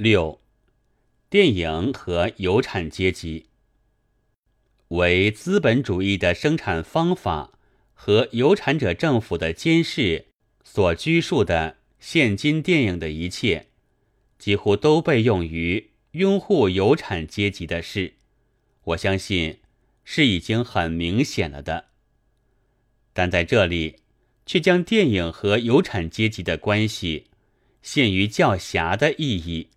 六、电影和有产阶级为资本主义的生产方法和有产者政府的监视所拘束的现今电影的一切，几乎都被用于拥护有产阶级的事。我相信是已经很明显了的，但在这里却将电影和有产阶级的关系限于较狭的意义。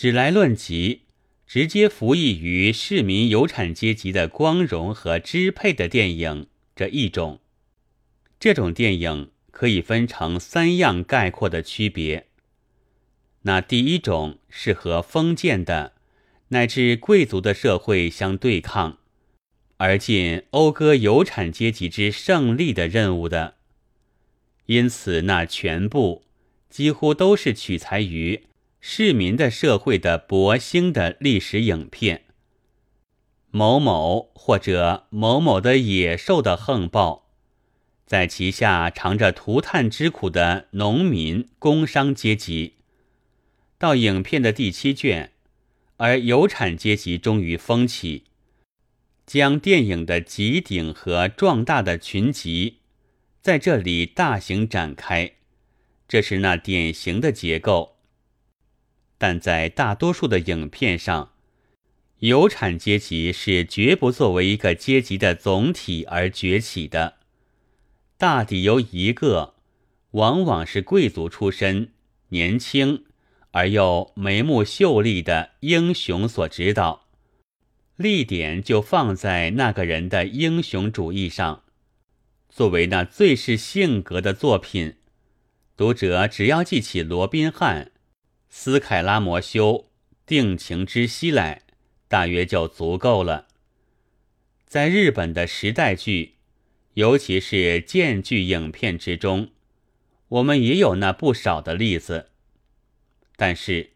只来论及直接服役于市民有产阶级的光荣和支配的电影这一种，这种电影可以分成三样概括的区别。那第一种是和封建的乃至贵族的社会相对抗，而尽讴歌有产阶级之胜利的任务的，因此那全部几乎都是取材于。市民的社会的博兴的历史影片，某某或者某某的野兽的横暴，在旗下尝着涂炭之苦的农民工商阶级，到影片的第七卷，而有产阶级终于风起，将电影的极顶和壮大的群集在这里大型展开，这是那典型的结构。但在大多数的影片上，有产阶级是绝不作为一个阶级的总体而崛起的，大抵由一个，往往是贵族出身、年轻而又眉目秀丽的英雄所指导。立点就放在那个人的英雄主义上，作为那最是性格的作品，读者只要记起罗宾汉。斯凯拉摩修定情之息来，大约就足够了。在日本的时代剧，尤其是剑剧影片之中，我们也有那不少的例子。但是，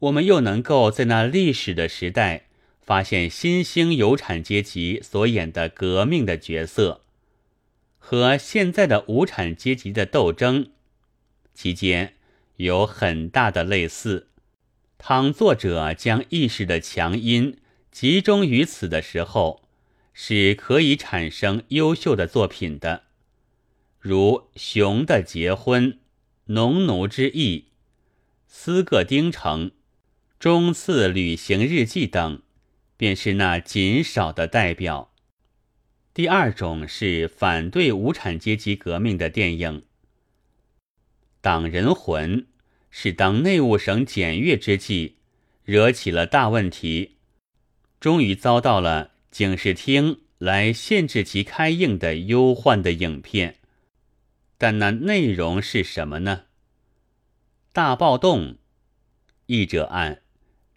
我们又能够在那历史的时代，发现新兴有产阶级所演的革命的角色，和现在的无产阶级的斗争期间。有很大的类似。倘作者将意识的强音集中于此的时候，是可以产生优秀的作品的，如《熊的结婚》《农奴之役》《斯各丁城》《中次旅行日记》等，便是那仅少的代表。第二种是反对无产阶级革命的电影。党人魂是当内务省检阅之际，惹起了大问题，终于遭到了警视厅来限制其开映的忧患的影片。但那内容是什么呢？大暴动，译者按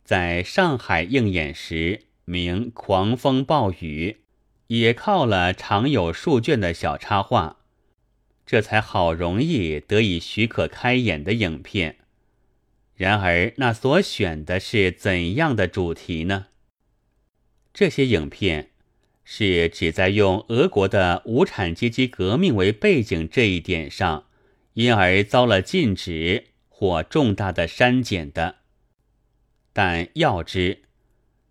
在上海映演时名狂风暴雨，也靠了常有数卷的小插画。这才好容易得以许可开演的影片。然而，那所选的是怎样的主题呢？这些影片是只在用俄国的无产阶级革命为背景这一点上，因而遭了禁止或重大的删减的。但要知，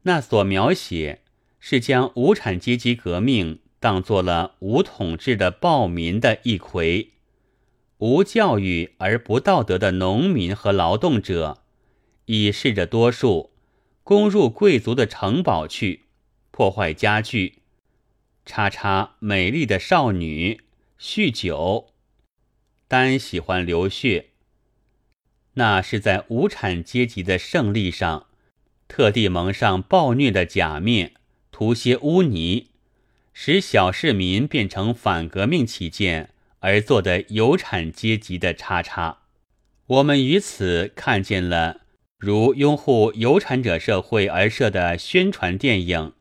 那所描写是将无产阶级革命。当做了无统治的暴民的一魁，无教育而不道德的农民和劳动者，以示着多数攻入贵族的城堡去，破坏家具，叉叉美丽的少女，酗酒，单喜欢流血。那是在无产阶级的胜利上，特地蒙上暴虐的假面，涂些污泥。使小市民变成反革命起见而做的有产阶级的叉叉，我们于此看见了如拥护有产者社会而设的宣传电影，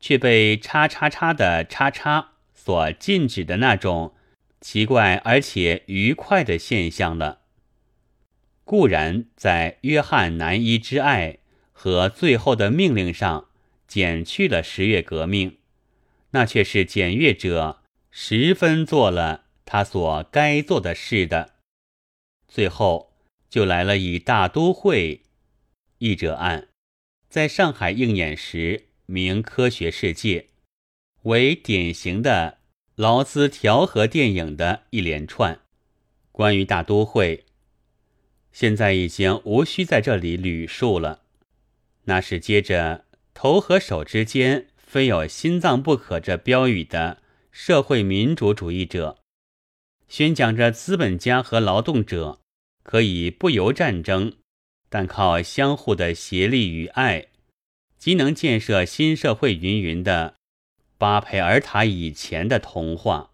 却被叉叉叉的叉叉所禁止的那种奇怪而且愉快的现象了。固然在约翰南伊之爱和最后的命令上减去了十月革命。那却是检阅者十分做了他所该做的事的，最后就来了以大都会译者案，在上海映演时名科学世界，为典型的劳资调和电影的一连串。关于大都会，现在已经无需在这里捋述了。那是接着头和手之间非有心脏不可这标语的社会民主主义者，宣讲着资本家和劳动者可以不由战争，但靠相互的协力与爱，即能建设新社会云云的巴佩尔塔以前的童话。